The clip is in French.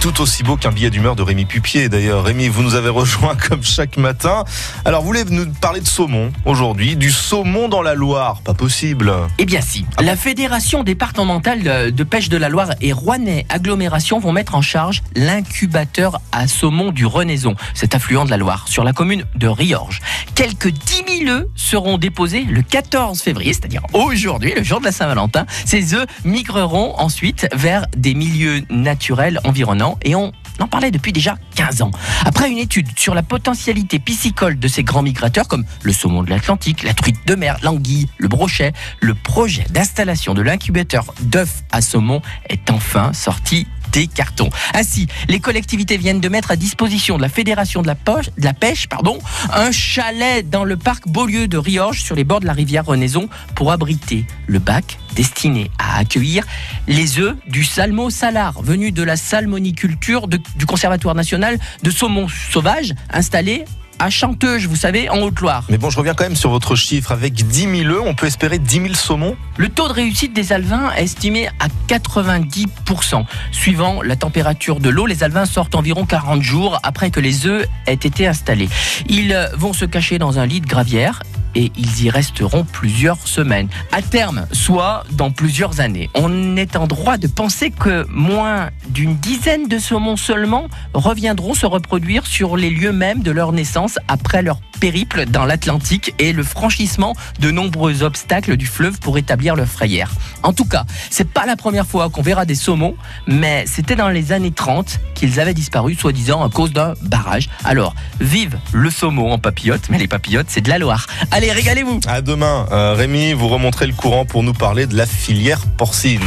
tout aussi beau qu'un billet d'humeur de Rémi Pupier. D'ailleurs, Rémi, vous nous avez rejoint comme chaque matin. Alors, vous voulez nous parler de saumon aujourd'hui, du saumon dans la Loire? Pas possible. Eh bien si. La Fédération départementale de de pêche de la Loire et Rouennais Agglomération vont mettre en charge l'incubateur à saumon du Renaison, cet affluent de la Loire, sur la commune de Riorges. Quelques 10 000 œufs seront déposés le 14 février, c'est-à-dire aujourd'hui, le jour de la Saint-Valentin. Ces œufs migreront ensuite vers des milieux naturels environnants et on en parlait depuis déjà 15 ans. Après une étude sur la potentialité piscicole de ces grands migrateurs comme le saumon de l'Atlantique, la truite de mer, l'anguille, le brochet, le projet d'installation de l'incubateur d'œufs à saumon est enfin sorti des cartons. Ainsi, les collectivités viennent de mettre à disposition de la Fédération de la, pêche pardon, un chalet dans le parc Beaulieu de Riorges sur les bords de la rivière Renaison pour abriter le bac destiné à accueillir les œufs du salmo salar venu de la salmoniculture de- du Conservatoire national de saumon sauvage installé à Chanteuge, vous savez, en Haute-Loire. Mais bon, je reviens quand même sur votre chiffre. Avec 10 000 œufs, on peut espérer 10 000 saumons Le taux de réussite des alevins est estimé à 90%. Suivant la température de l'eau, les alevins sortent environ 40 jours après que les œufs aient été installés. Ils vont se cacher dans un lit de gravière et ils y resteront plusieurs semaines. À terme, soit dans plusieurs années. On est en droit de penser que moins d'une dizaine de saumons seulement reviendront se reproduire sur les lieux mêmes de leur naissance après leur périple dans l'Atlantique et le franchissement de nombreux obstacles du fleuve pour établir leur frayère. En tout cas, c'est pas la première fois qu'on verra des saumons, mais c'était dans les années 30 qu'ils avaient disparu, soi-disant à cause d'un barrage. Alors, vive le saumon en papillote, mais les papillotes, c'est de la Loire. Allez, régalez-vous À demain, euh, Rémi, vous remontrez le courant pour nous parler de la filière porcine.